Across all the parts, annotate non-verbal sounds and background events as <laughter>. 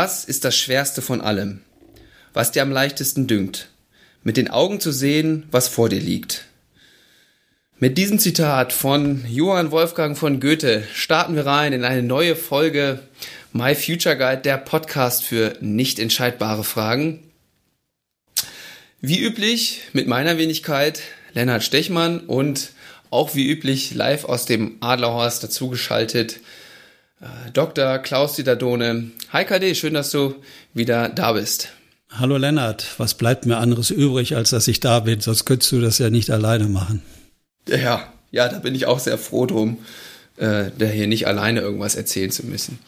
Was ist das Schwerste von allem? Was dir am leichtesten dünkt? Mit den Augen zu sehen, was vor dir liegt. Mit diesem Zitat von Johann Wolfgang von Goethe starten wir rein in eine neue Folge My Future Guide, der Podcast für nicht entscheidbare Fragen. Wie üblich mit meiner Wenigkeit Lennart Stechmann und auch wie üblich live aus dem Adlerhorst dazugeschaltet Dr. Klaus Didadone. Hi KD, schön, dass du wieder da bist. Hallo Lennart, was bleibt mir anderes übrig, als dass ich da bin? Sonst könntest du das ja nicht alleine machen. Ja, ja, da bin ich auch sehr froh drum, äh, da hier nicht alleine irgendwas erzählen zu müssen.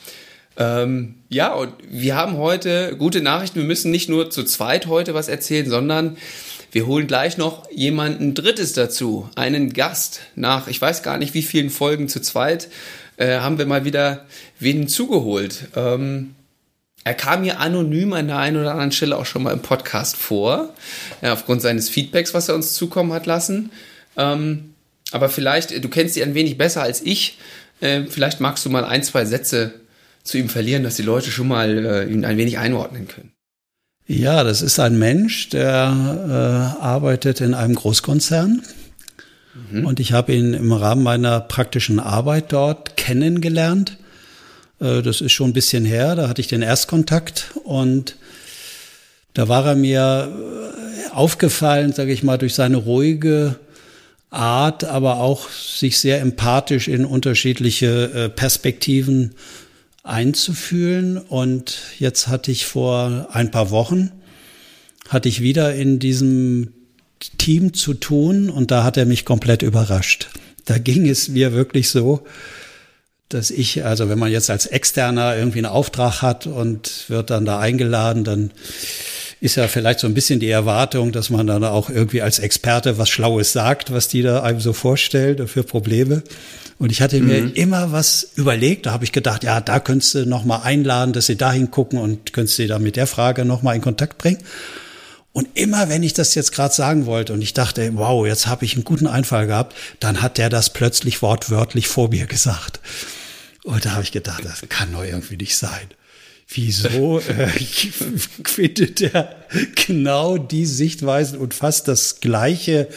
Ähm, ja, und wir haben heute gute Nachrichten. Wir müssen nicht nur zu zweit heute was erzählen, sondern wir holen gleich noch jemanden Drittes dazu, einen Gast. Nach, ich weiß gar nicht, wie vielen Folgen zu zweit äh, haben wir mal wieder wen zugeholt. Ähm, er kam hier anonym an der einen oder anderen Stelle auch schon mal im Podcast vor, ja, aufgrund seines Feedbacks, was er uns zukommen hat lassen. Ähm, aber vielleicht, du kennst ihn ein wenig besser als ich. Äh, vielleicht magst du mal ein, zwei Sätze zu ihm verlieren, dass die Leute schon mal äh, ihn ein wenig einordnen können. Ja, das ist ein Mensch, der äh, arbeitet in einem Großkonzern. Mhm. Und ich habe ihn im Rahmen meiner praktischen Arbeit dort kennengelernt. Äh, das ist schon ein bisschen her, da hatte ich den Erstkontakt und da war er mir äh, aufgefallen, sage ich mal, durch seine ruhige Art, aber auch sich sehr empathisch in unterschiedliche äh, Perspektiven einzufühlen. Und jetzt hatte ich vor ein paar Wochen, hatte ich wieder in diesem Team zu tun und da hat er mich komplett überrascht. Da ging es mir wirklich so, dass ich, also wenn man jetzt als Externer irgendwie einen Auftrag hat und wird dann da eingeladen, dann ist ja vielleicht so ein bisschen die Erwartung, dass man dann auch irgendwie als Experte was Schlaues sagt, was die da einem so vorstellt für Probleme. Und ich hatte mir mhm. immer was überlegt, da habe ich gedacht, ja, da könntest du noch mal einladen, dass sie da hingucken und könntest sie da mit der Frage noch mal in Kontakt bringen. Und immer, wenn ich das jetzt gerade sagen wollte und ich dachte, wow, jetzt habe ich einen guten Einfall gehabt, dann hat der das plötzlich wortwörtlich vor mir gesagt. Und da habe ich gedacht, das kann doch irgendwie nicht sein. Wieso äh, <laughs> findet er genau die Sichtweisen und fast das gleiche,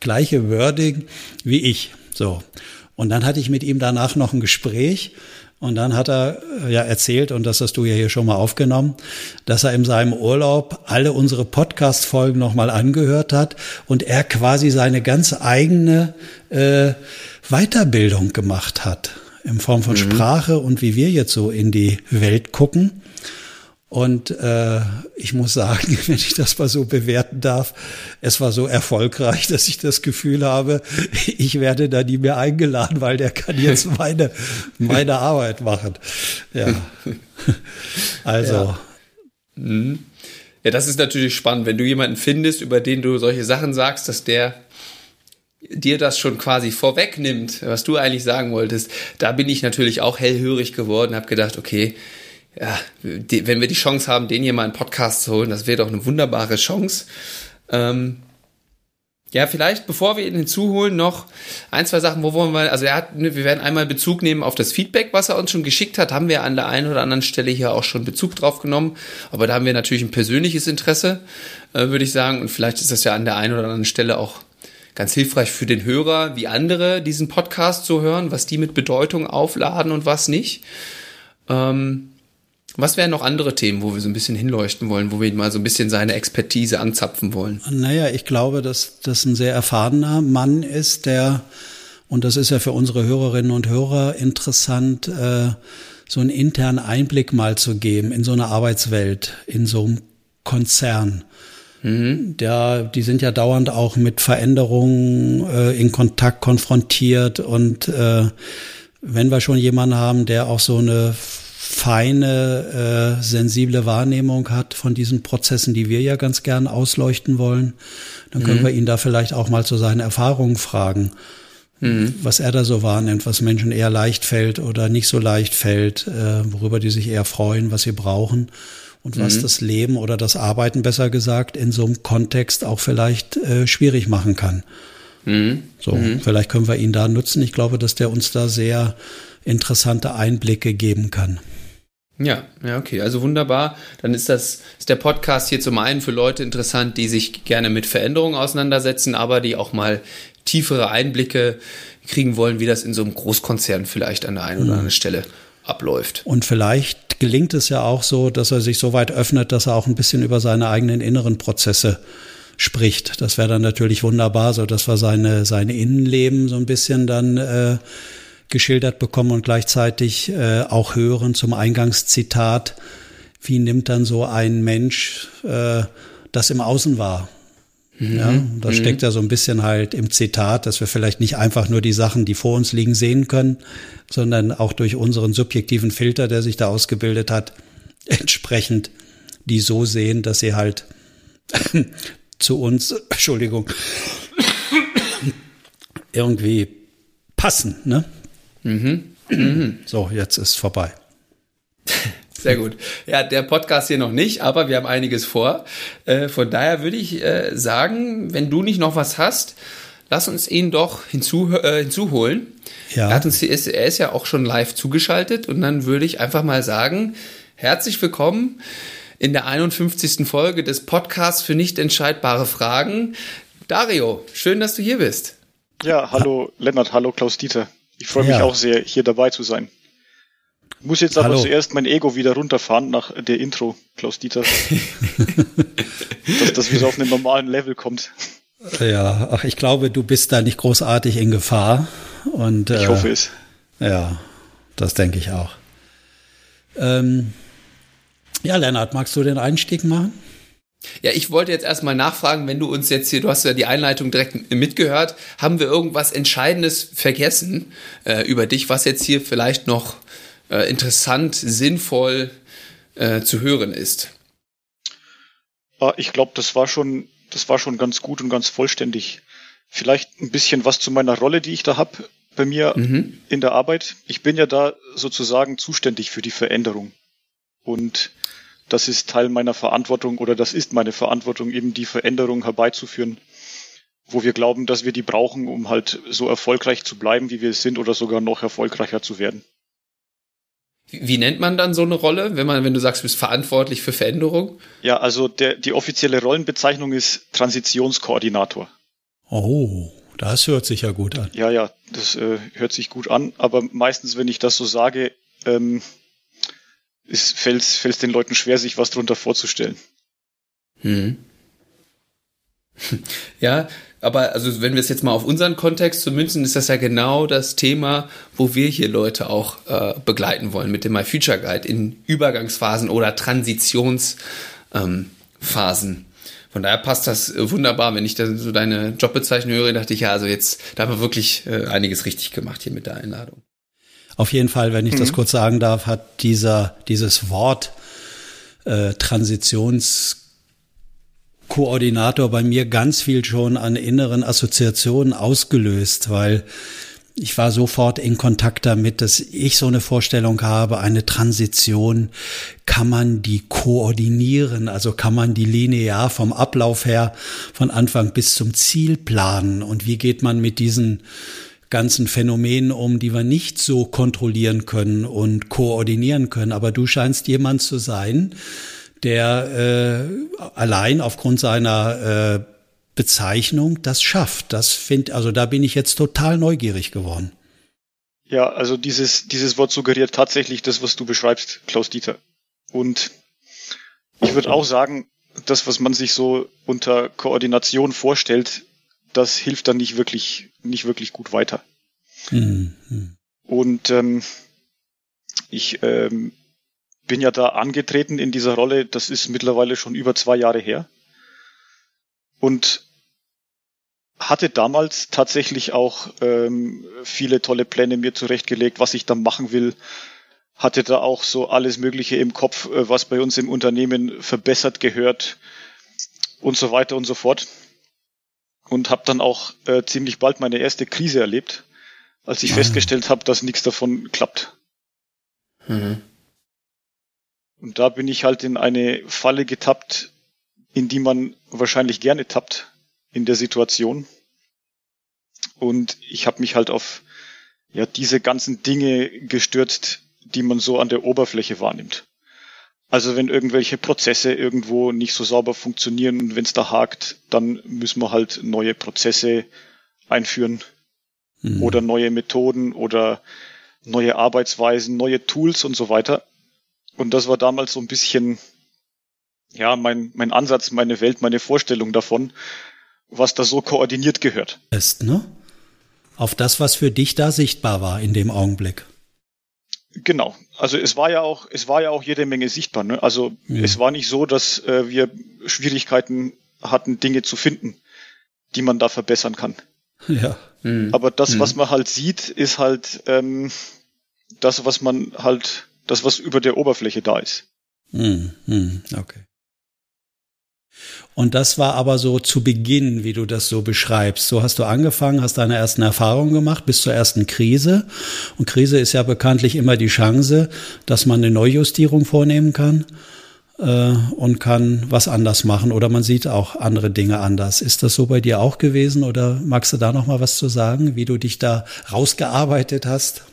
gleiche Wording wie ich? So. Und dann hatte ich mit ihm danach noch ein Gespräch und dann hat er äh, ja erzählt, und das hast du ja hier schon mal aufgenommen, dass er in seinem Urlaub alle unsere Podcast-Folgen nochmal angehört hat und er quasi seine ganz eigene äh, Weiterbildung gemacht hat in Form von mhm. Sprache und wie wir jetzt so in die Welt gucken. Und äh, ich muss sagen, <laughs> wenn ich das mal so bewerten darf, es war so erfolgreich, <laughs> dass ich das Gefühl habe, <laughs> ich werde da nie mehr eingeladen, weil der kann jetzt meine, meine Arbeit machen. Ja. Also. Ja. Mhm. ja, das ist natürlich spannend, wenn du jemanden findest, über den du solche Sachen sagst, dass der dir das schon quasi vorwegnimmt, was du eigentlich sagen wolltest. Da bin ich natürlich auch hellhörig geworden, habe gedacht, okay, ja, die, wenn wir die Chance haben, den hier mal einen Podcast zu holen, das wäre doch eine wunderbare Chance. Ähm, ja, vielleicht, bevor wir ihn hinzuholen, noch ein, zwei Sachen, wo wollen wir, also er hat, ne, wir werden einmal Bezug nehmen auf das Feedback, was er uns schon geschickt hat, haben wir an der einen oder anderen Stelle hier auch schon Bezug drauf genommen, aber da haben wir natürlich ein persönliches Interesse, äh, würde ich sagen, und vielleicht ist das ja an der einen oder anderen Stelle auch ganz hilfreich für den Hörer, wie andere diesen Podcast zu hören, was die mit Bedeutung aufladen und was nicht. Ähm, was wären noch andere Themen, wo wir so ein bisschen hinleuchten wollen, wo wir mal so ein bisschen seine Expertise anzapfen wollen? Naja, ich glaube, dass das ein sehr erfahrener Mann ist, der, und das ist ja für unsere Hörerinnen und Hörer interessant, äh, so einen internen Einblick mal zu geben in so eine Arbeitswelt, in so einem Konzern. Mhm. Der, die sind ja dauernd auch mit Veränderungen äh, in Kontakt konfrontiert und äh, wenn wir schon jemanden haben, der auch so eine feine, äh, sensible Wahrnehmung hat von diesen Prozessen, die wir ja ganz gern ausleuchten wollen, dann können mhm. wir ihn da vielleicht auch mal zu seinen Erfahrungen fragen, mhm. was er da so wahrnimmt, was Menschen eher leicht fällt oder nicht so leicht fällt, äh, worüber die sich eher freuen, was sie brauchen und was mhm. das Leben oder das Arbeiten besser gesagt in so einem Kontext auch vielleicht äh, schwierig machen kann. Mhm. So, mhm. vielleicht können wir ihn da nutzen. Ich glaube, dass der uns da sehr interessante Einblicke geben kann. Ja, ja, okay, also wunderbar. Dann ist das, ist der Podcast hier zum einen für Leute interessant, die sich gerne mit Veränderungen auseinandersetzen, aber die auch mal tiefere Einblicke kriegen wollen, wie das in so einem Großkonzern vielleicht an der einen oder hm. anderen Stelle abläuft. Und vielleicht gelingt es ja auch so, dass er sich so weit öffnet, dass er auch ein bisschen über seine eigenen inneren Prozesse spricht. Das wäre dann natürlich wunderbar, so dass wir seine, seine Innenleben so ein bisschen dann äh, geschildert bekommen und gleichzeitig äh, auch hören zum Eingangszitat, wie nimmt dann so ein Mensch äh, das im Außen wahr? Mhm. Ja, das mhm. steckt ja so ein bisschen halt im Zitat, dass wir vielleicht nicht einfach nur die Sachen, die vor uns liegen, sehen können, sondern auch durch unseren subjektiven Filter, der sich da ausgebildet hat, <laughs> entsprechend die so sehen, dass sie halt <laughs> zu uns, <coughs> Entschuldigung, <coughs> irgendwie passen, ne? Mhm. Mhm. So, jetzt ist vorbei. <laughs> Sehr gut. Ja, der Podcast hier noch nicht, aber wir haben einiges vor. Äh, von daher würde ich äh, sagen, wenn du nicht noch was hast, lass uns ihn doch hinzu, äh, hinzuholen. Ja. Er, hat uns, er, ist, er ist ja auch schon live zugeschaltet und dann würde ich einfach mal sagen, herzlich willkommen in der 51. Folge des Podcasts für nicht entscheidbare Fragen. Dario, schön, dass du hier bist. Ja, hallo Lennart, hallo Klaus Dieter. Ich freue mich ja. auch sehr, hier dabei zu sein. Muss jetzt aber Hallo. zuerst mein Ego wieder runterfahren nach der Intro, Klaus Dieter. dass das wieder auf einen normalen Level kommt. Ja, ach, ich glaube, du bist da nicht großartig in Gefahr. Und, ich äh, hoffe es. Ja, das denke ich auch. Ähm, ja, Lennart, magst du den Einstieg machen? Ja, ich wollte jetzt erstmal nachfragen, wenn du uns jetzt hier, du hast ja die Einleitung direkt mitgehört, haben wir irgendwas Entscheidendes vergessen äh, über dich, was jetzt hier vielleicht noch äh, interessant, sinnvoll äh, zu hören ist? Ah, ich glaube, das war schon, das war schon ganz gut und ganz vollständig. Vielleicht ein bisschen was zu meiner Rolle, die ich da habe bei mir mhm. in der Arbeit. Ich bin ja da sozusagen zuständig für die Veränderung. Und das ist Teil meiner Verantwortung oder das ist meine Verantwortung, eben die Veränderung herbeizuführen, wo wir glauben, dass wir die brauchen, um halt so erfolgreich zu bleiben, wie wir es sind oder sogar noch erfolgreicher zu werden. Wie nennt man dann so eine Rolle, wenn man, wenn du sagst, du bist verantwortlich für Veränderung? Ja, also der, die offizielle Rollenbezeichnung ist Transitionskoordinator. Oh, das hört sich ja gut an. Ja, ja, das äh, hört sich gut an, aber meistens, wenn ich das so sage, ähm, fällt es den Leuten schwer, sich was darunter vorzustellen. Hm. <laughs> Ja, aber also wenn wir es jetzt mal auf unseren Kontext zu münzen, ist das ja genau das Thema, wo wir hier Leute auch äh, begleiten wollen mit dem My Future Guide in Übergangsphasen oder Transitionsphasen. Ähm, Von daher passt das wunderbar. Wenn ich dann so deine Jobbezeichnung höre, dachte ich, ja, also jetzt, da haben wir wirklich äh, einiges richtig gemacht hier mit der Einladung. Auf jeden Fall, wenn ich mhm. das kurz sagen darf, hat dieser, dieses Wort äh, Transitions Koordinator bei mir ganz viel schon an inneren Assoziationen ausgelöst, weil ich war sofort in Kontakt damit, dass ich so eine Vorstellung habe, eine Transition kann man die koordinieren, also kann man die linear vom Ablauf her von Anfang bis zum Ziel planen und wie geht man mit diesen ganzen Phänomenen um, die wir nicht so kontrollieren können und koordinieren können. Aber du scheinst jemand zu sein, der äh, allein aufgrund seiner äh, Bezeichnung das schafft. Das finde, also da bin ich jetzt total neugierig geworden. Ja, also dieses, dieses Wort suggeriert tatsächlich das, was du beschreibst, Klaus Dieter. Und ich würde auch sagen, das, was man sich so unter Koordination vorstellt, das hilft dann nicht wirklich, nicht wirklich gut weiter. Mhm. Und ähm, ich ähm, bin ja da angetreten in dieser Rolle, das ist mittlerweile schon über zwei Jahre her. Und hatte damals tatsächlich auch ähm, viele tolle Pläne mir zurechtgelegt, was ich da machen will. Hatte da auch so alles Mögliche im Kopf, äh, was bei uns im Unternehmen verbessert gehört und so weiter und so fort. Und habe dann auch äh, ziemlich bald meine erste Krise erlebt, als ich ah. festgestellt habe, dass nichts davon klappt. Mhm. Und da bin ich halt in eine Falle getappt, in die man wahrscheinlich gerne tappt in der Situation. Und ich habe mich halt auf ja diese ganzen Dinge gestürzt, die man so an der Oberfläche wahrnimmt. Also wenn irgendwelche Prozesse irgendwo nicht so sauber funktionieren und wenn es da hakt, dann müssen wir halt neue Prozesse einführen mhm. oder neue Methoden oder neue Arbeitsweisen, neue Tools und so weiter. Und das war damals so ein bisschen, ja, mein, mein Ansatz, meine Welt, meine Vorstellung davon, was da so koordiniert gehört. Ist, ne? Auf das, was für dich da sichtbar war in dem Augenblick. Genau. Also es war ja auch, es war ja auch jede Menge sichtbar. Ne? Also mhm. es war nicht so, dass äh, wir Schwierigkeiten hatten, Dinge zu finden, die man da verbessern kann. <laughs> Ja. Mhm. Aber das, mhm. was man halt sieht, ist halt ähm, das, was man halt, das, was über der Oberfläche da ist. Mhm. mhm. Okay. Und das war aber so zu Beginn, wie du das so beschreibst. So hast du angefangen, hast deine ersten Erfahrungen gemacht bis zur ersten Krise. Und Krise ist ja bekanntlich immer die Chance, dass man eine Neujustierung vornehmen kann äh, und kann was anders machen oder man sieht auch andere Dinge anders. Ist das so bei dir auch gewesen oder magst du da noch mal was zu sagen, wie du dich da rausgearbeitet hast?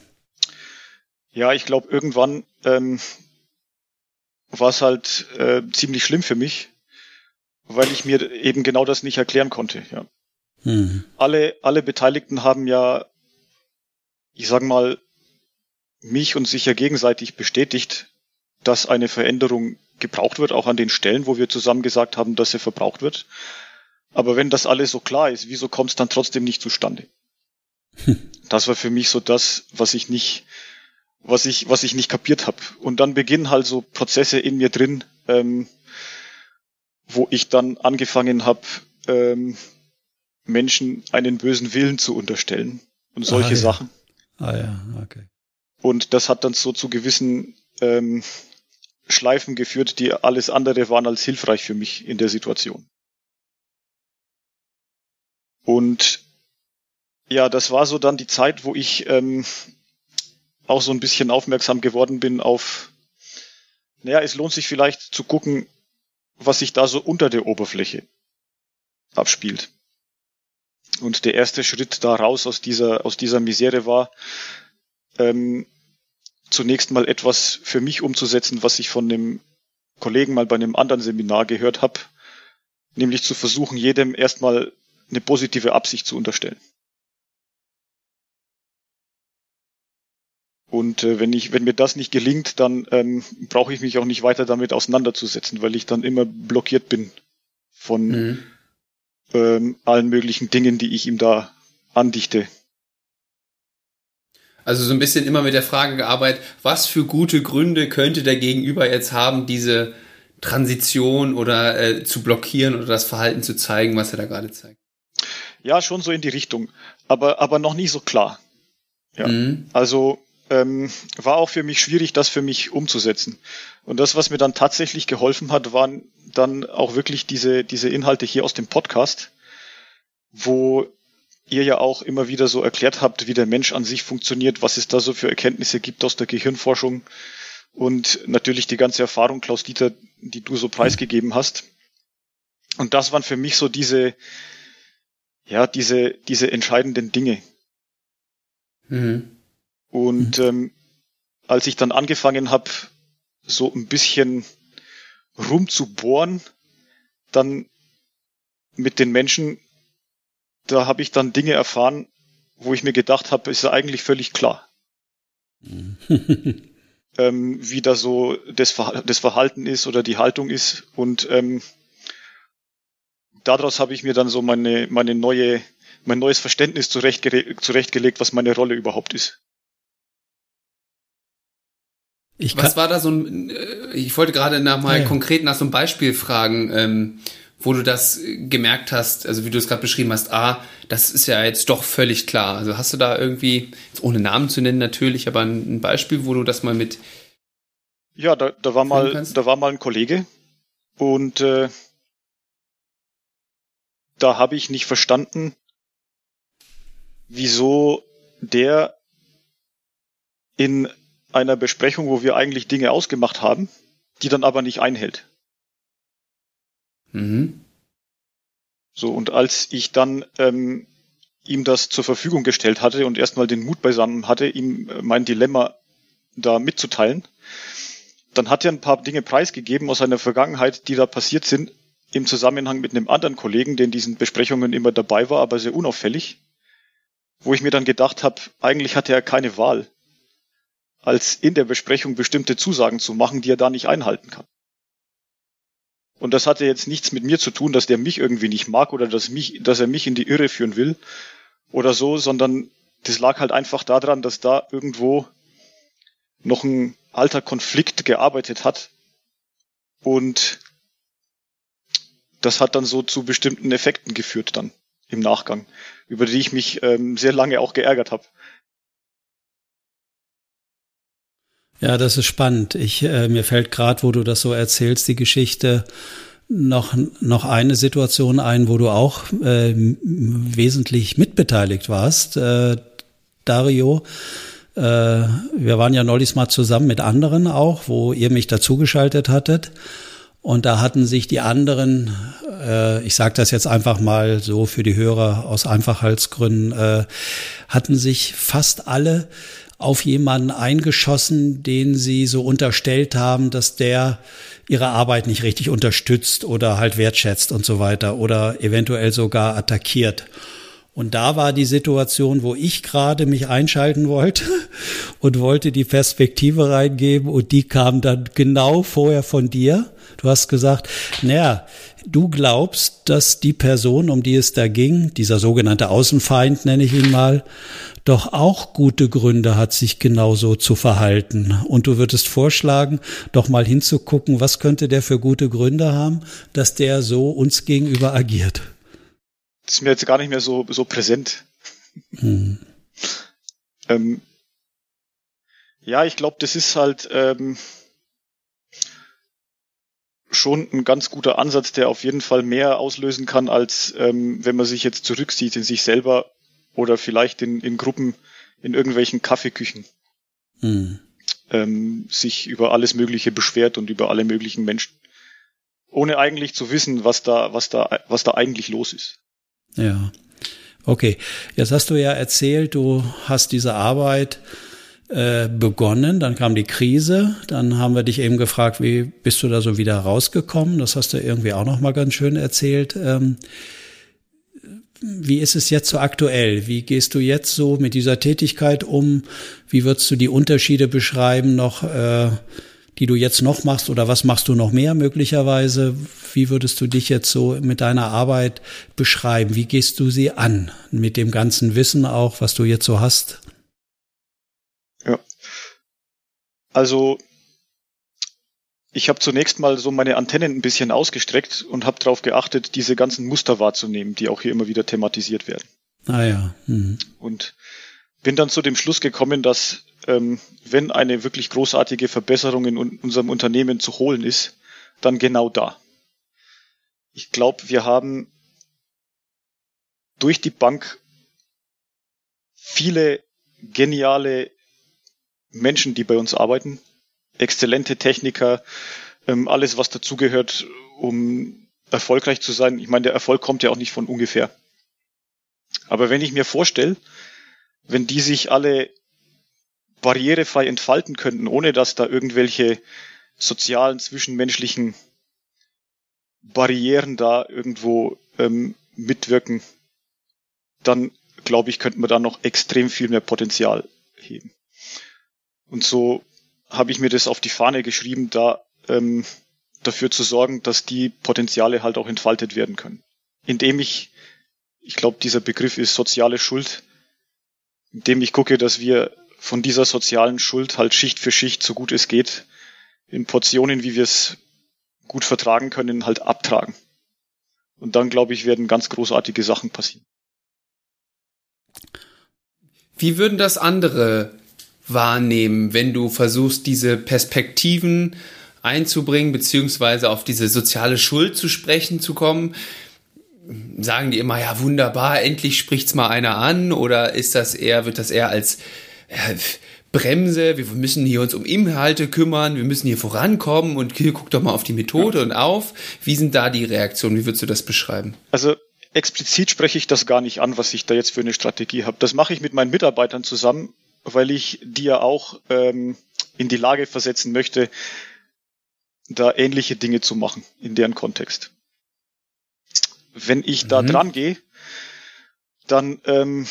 Ja, ich glaube irgendwann ähm, war es halt äh, ziemlich schlimm für mich, weil ich mir eben genau das nicht erklären konnte. Ja. Hm. Alle, alle Beteiligten haben ja, ich sag mal, mich und sich ja gegenseitig bestätigt, dass eine Veränderung gebraucht wird, auch an den Stellen, wo wir zusammen gesagt haben, dass sie verbraucht wird. Aber wenn das alles so klar ist, wieso kommt es dann trotzdem nicht zustande? Hm. Das war für mich so das, was ich nicht, was ich, was ich nicht kapiert habe. Und dann beginnen halt so Prozesse in mir drin, ähm, wo ich dann angefangen habe, ähm, Menschen einen bösen Willen zu unterstellen und solche ah, ja. Sachen. Ah ja, okay. Und das hat dann so zu gewissen ähm, Schleifen geführt, die alles andere waren als hilfreich für mich in der Situation. Und ja, das war so dann die Zeit, wo ich ähm, auch so ein bisschen aufmerksam geworden bin auf, naja, es lohnt sich vielleicht zu gucken, was sich da so unter der Oberfläche abspielt. Und der erste Schritt da raus aus dieser, aus dieser Misere war, ähm, zunächst mal etwas für mich umzusetzen, was ich von einem Kollegen mal bei einem anderen Seminar gehört habe, nämlich zu versuchen, jedem erstmal eine positive Absicht zu unterstellen. Und äh, wenn ich, wenn mir das nicht gelingt, dann ähm, brauche ich mich auch nicht weiter damit auseinanderzusetzen, weil ich dann immer blockiert bin von mhm. ähm, allen möglichen Dingen, die ich ihm da andichte. Also so ein bisschen immer mit der Frage gearbeitet, was für gute Gründe könnte der Gegenüber jetzt haben, diese Transition oder äh, zu blockieren oder das Verhalten zu zeigen, was er da gerade zeigt. Ja, schon so in die Richtung, aber aber noch nie so klar. Ja, mhm. also ähm, war auch für mich schwierig, das für mich umzusetzen. Und das, was mir dann tatsächlich geholfen hat, waren dann auch wirklich diese, diese Inhalte hier aus dem Podcast, wo ihr ja auch immer wieder so erklärt habt, wie der Mensch an sich funktioniert, was es da so für Erkenntnisse gibt aus der Gehirnforschung und natürlich die ganze Erfahrung, Klaus Dieter, die du so preisgegeben hast. Und das waren für mich so diese, ja, diese, diese entscheidenden Dinge. Mhm. Und mhm. ähm, als ich dann angefangen habe, so ein bisschen rumzubohren, dann mit den Menschen, da habe ich dann Dinge erfahren, wo ich mir gedacht habe, ist ja eigentlich völlig klar. Mhm. <laughs> ähm, wie da so das, Verhalten ist oder die Haltung ist. Und ähm, daraus habe ich mir dann so meine, meine neue, mein neues Verständnis zurechtgelegt, was meine Rolle überhaupt ist. Ich Was war da so ein, äh, ich wollte gerade nach mal ja. konkret nach so einem Beispiel fragen, ähm, wo du das gemerkt hast, also wie du es gerade beschrieben hast, ah, das ist ja jetzt doch völlig klar. Also hast du da irgendwie, ohne Namen zu nennen natürlich, aber ein, Beispiel, wo du das mal mit. Ja, da, da war mal, da war mal ein Kollege und äh, da habe ich nicht verstanden, wieso der in einer Besprechung, wo wir eigentlich Dinge ausgemacht haben, die dann aber nicht einhält. Mhm. So, und als ich dann ähm, ihm das zur Verfügung gestellt hatte und erstmal den Mut beisammen hatte, ihm mein Dilemma da mitzuteilen. Dann hat er ein paar Dinge preisgegeben aus seiner Vergangenheit, die da passiert sind, im Zusammenhang mit einem anderen Kollegen, der in diesen Besprechungen immer dabei war, aber sehr unauffällig, wo ich mir dann gedacht habe, eigentlich hatte er keine Wahl, als in der Besprechung bestimmte Zusagen zu machen, die er da nicht einhalten kann. Und das hatte jetzt nichts mit mir zu tun, dass der mich irgendwie nicht mag oder dass, mich, dass er mich in die Irre führen will oder so, sondern das lag halt einfach daran, dass da irgendwo noch ein alter Konflikt gearbeitet hat und das hat dann so zu bestimmten Effekten geführt dann im Nachgang, über die ich mich ähm, sehr lange auch geärgert habe. Ja, das ist spannend. Ich, äh, mir fällt gerade, wo du das so erzählst, die Geschichte, noch, noch eine Situation ein, wo du auch äh, wesentlich mitbeteiligt warst, äh, Dario. Äh, wir waren ja neulich mal zusammen mit anderen auch, wo ihr mich dazugeschaltet hattet. Und da hatten sich die anderen, äh, ich sage das jetzt einfach mal so für die Hörer aus Einfachheitsgründen, äh, hatten sich fast alle auf jemanden eingeschossen, den sie so unterstellt haben, dass der ihre Arbeit nicht richtig unterstützt oder halt wertschätzt und so weiter oder eventuell sogar attackiert. Und da war die Situation, wo ich gerade mich einschalten wollte <laughs> und wollte die Perspektive reingeben und die kam dann genau vorher von dir. Du hast gesagt, naja, du glaubst, dass die Person, um die es da ging, dieser sogenannte Außenfeind nenne ich ihn mal, doch auch gute Gründe hat, sich genauso zu verhalten. Und du würdest vorschlagen, doch mal hinzugucken, was könnte der für gute Gründe haben, dass der so uns gegenüber agiert. Das ist mir jetzt gar nicht mehr so, so präsent. Hm. Ähm, ja, ich glaube, das ist halt ähm, schon ein ganz guter Ansatz, der auf jeden Fall mehr auslösen kann, als ähm, wenn man sich jetzt zurückzieht in sich selber oder vielleicht in, in Gruppen in irgendwelchen Kaffeeküchen. Hm. Ähm, sich über alles Mögliche beschwert und über alle möglichen Menschen. Ohne eigentlich zu wissen, was da, was da, was da eigentlich los ist. Ja. Okay. Jetzt hast du ja erzählt, du hast diese Arbeit äh, begonnen, dann kam die Krise, dann haben wir dich eben gefragt, wie bist du da so wieder rausgekommen? Das hast du irgendwie auch noch mal ganz schön erzählt. Ähm, wie ist es jetzt so aktuell? Wie gehst du jetzt so mit dieser Tätigkeit um? Wie würdest du die Unterschiede beschreiben noch? Äh, die du jetzt noch machst oder was machst du noch mehr möglicherweise? Wie würdest du dich jetzt so mit deiner Arbeit beschreiben? Wie gehst du sie an mit dem ganzen Wissen auch, was du jetzt so hast? Ja. Also ich habe zunächst mal so meine Antennen ein bisschen ausgestreckt und habe darauf geachtet, diese ganzen Muster wahrzunehmen, die auch hier immer wieder thematisiert werden. Ah ja. Mhm. Und bin dann zu dem Schluss gekommen, dass ähm, wenn eine wirklich großartige Verbesserung in unserem Unternehmen zu holen ist, dann genau da. Ich glaube, wir haben durch die Bank viele geniale Menschen, die bei uns arbeiten, exzellente Techniker, ähm, alles, was dazugehört, um erfolgreich zu sein. Ich meine, der Erfolg kommt ja auch nicht von ungefähr. Aber wenn ich mir vorstelle, wenn die sich alle barrierefrei entfalten könnten, ohne dass da irgendwelche sozialen, zwischenmenschlichen Barrieren da irgendwo ähm, mitwirken, dann glaube ich, könnten wir da noch extrem viel mehr Potenzial heben. Und so habe ich mir das auf die Fahne geschrieben, da ähm, dafür zu sorgen, dass die Potenziale halt auch entfaltet werden können. Indem ich, ich glaube, dieser Begriff ist soziale Schuld, indem ich gucke, dass wir von dieser sozialen Schuld halt Schicht für Schicht, so gut es geht, in Portionen, wie wir es gut vertragen können, halt abtragen. Und dann, glaube ich, werden ganz großartige Sachen passieren. Wie würden das andere wahrnehmen, wenn du versuchst, diese Perspektiven einzubringen, beziehungsweise auf diese soziale Schuld zu sprechen zu kommen? Sagen die immer, ja, wunderbar, endlich spricht's mal einer an, oder ist das eher, wird das eher als ja, Bremse, wir müssen hier uns um Inhalte kümmern, wir müssen hier vorankommen und hier guck doch mal auf die Methode ja. und auf. Wie sind da die Reaktionen? Wie würdest du das beschreiben? Also explizit spreche ich das gar nicht an, was ich da jetzt für eine Strategie habe. Das mache ich mit meinen Mitarbeitern zusammen, weil ich die ja auch ähm, in die Lage versetzen möchte, da ähnliche Dinge zu machen in deren Kontext. Wenn ich da mhm. dran gehe, dann ähm,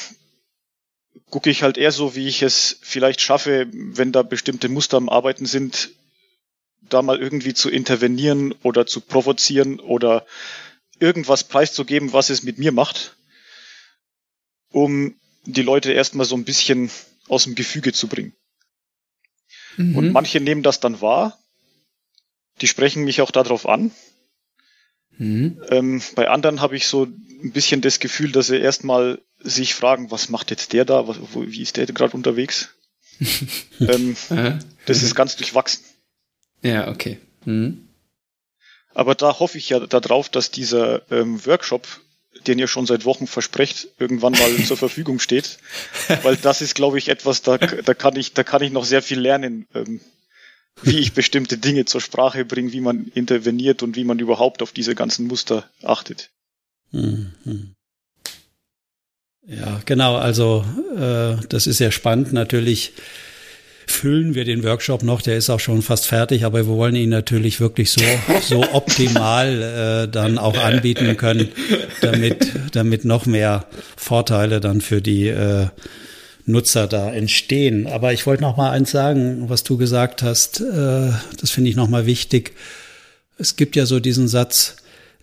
gucke ich halt eher so, wie ich es vielleicht schaffe, wenn da bestimmte Muster am Arbeiten sind, da mal irgendwie zu intervenieren oder zu provozieren oder irgendwas preiszugeben, was es mit mir macht, um die Leute erstmal so ein bisschen aus dem Gefüge zu bringen. Mhm. Und manche nehmen das dann wahr, die sprechen mich auch darauf an. Mhm. Ähm, bei anderen habe ich so ein bisschen das Gefühl, dass sie erstmal sich fragen, was macht jetzt der da, wo, wie ist der gerade unterwegs? <laughs> ähm, das ist ganz durchwachsen. Ja, okay. Mhm. Aber da hoffe ich ja darauf, dass dieser ähm, Workshop, den ihr schon seit Wochen versprecht, irgendwann mal <laughs> zur Verfügung steht. Weil das ist, glaube ich, etwas, da, da kann ich, da kann ich noch sehr viel lernen, ähm, wie ich bestimmte Dinge zur Sprache bringe, wie man interveniert und wie man überhaupt auf diese ganzen Muster achtet. Mhm. Ja, genau. Also äh, das ist sehr spannend. Natürlich füllen wir den Workshop noch, der ist auch schon fast fertig, aber wir wollen ihn natürlich wirklich so, so <laughs> optimal äh, dann auch anbieten können, damit, damit noch mehr Vorteile dann für die äh, Nutzer da entstehen. Aber ich wollte noch mal eins sagen, was du gesagt hast, äh, das finde ich noch mal wichtig. Es gibt ja so diesen Satz,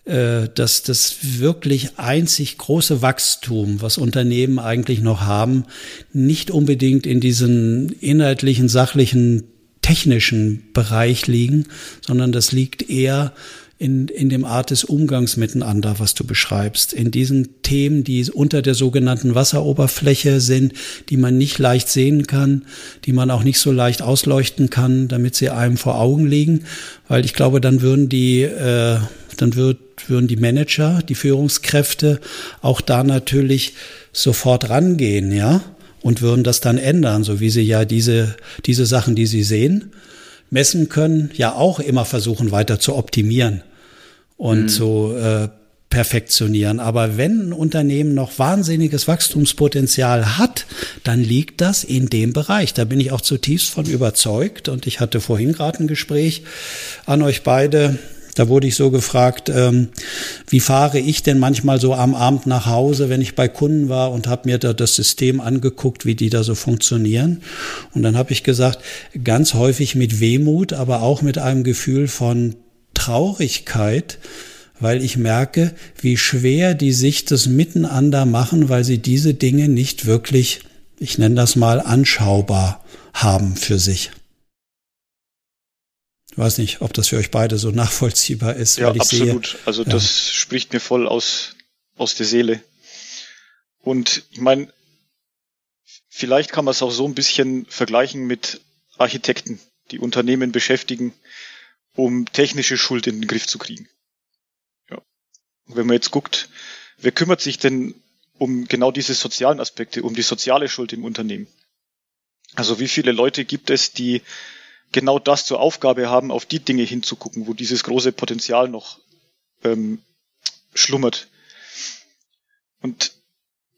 äh, dass das wirklich einzig große Wachstum, was Unternehmen eigentlich noch haben, nicht unbedingt in diesen inhaltlichen, sachlichen, technischen Bereich liegen, sondern das liegt eher in, in dem Art des Umgangs miteinander, was du beschreibst, in diesen Themen, die unter der sogenannten Wasseroberfläche sind, die man nicht leicht sehen kann, die man auch nicht so leicht ausleuchten kann, damit sie einem vor Augen liegen, weil ich glaube, dann würden die, äh, dann wird, würden die Manager, die Führungskräfte auch da natürlich sofort rangehen, ja, und würden das dann ändern, so wie sie ja diese, diese Sachen, die sie sehen, messen können, ja auch immer versuchen weiter zu optimieren und mhm. zu äh, perfektionieren. Aber wenn ein Unternehmen noch wahnsinniges Wachstumspotenzial hat, dann liegt das in dem Bereich. Da bin ich auch zutiefst von überzeugt. Und ich hatte vorhin gerade ein Gespräch an euch beide. Da wurde ich so gefragt, ähm, wie fahre ich denn manchmal so am Abend nach Hause, wenn ich bei Kunden war und habe mir da das System angeguckt, wie die da so funktionieren. Und dann habe ich gesagt, ganz häufig mit Wehmut, aber auch mit einem Gefühl von Traurigkeit, weil ich merke, wie schwer die sich das miteinander machen, weil sie diese Dinge nicht wirklich, ich nenne das mal, anschaubar haben für sich. Ich weiß nicht, ob das für euch beide so nachvollziehbar ist. Ja, absolut. Sehe, also ja. das spricht mir voll aus, aus der Seele. Und ich meine, vielleicht kann man es auch so ein bisschen vergleichen mit Architekten, die Unternehmen beschäftigen, um technische Schuld in den Griff zu kriegen. Ja. Wenn man jetzt guckt, wer kümmert sich denn um genau diese sozialen Aspekte, um die soziale Schuld im Unternehmen? Also wie viele Leute gibt es, die genau das zur Aufgabe haben, auf die Dinge hinzugucken, wo dieses große Potenzial noch ähm, schlummert. Und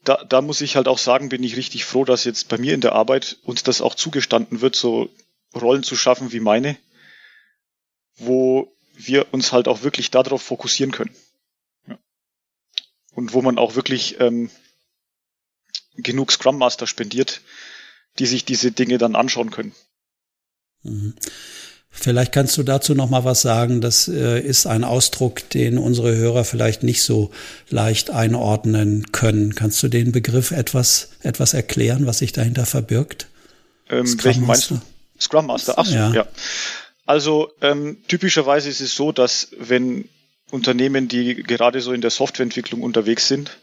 da, da muss ich halt auch sagen, bin ich richtig froh, dass jetzt bei mir in der Arbeit uns das auch zugestanden wird, so Rollen zu schaffen wie meine, wo wir uns halt auch wirklich darauf fokussieren können. Ja. Und wo man auch wirklich ähm, genug Scrum Master spendiert, die sich diese Dinge dann anschauen können. Mhm. Vielleicht kannst du dazu noch mal was sagen. Das äh, ist ein Ausdruck, den unsere Hörer vielleicht nicht so leicht einordnen können. Kannst du den Begriff etwas etwas erklären, was sich dahinter verbirgt? Ähm, welchen meinst du? Scrum Master. Ach so, ja. ja. Also ähm, typischerweise ist es so, dass wenn Unternehmen, die gerade so in der Softwareentwicklung unterwegs sind,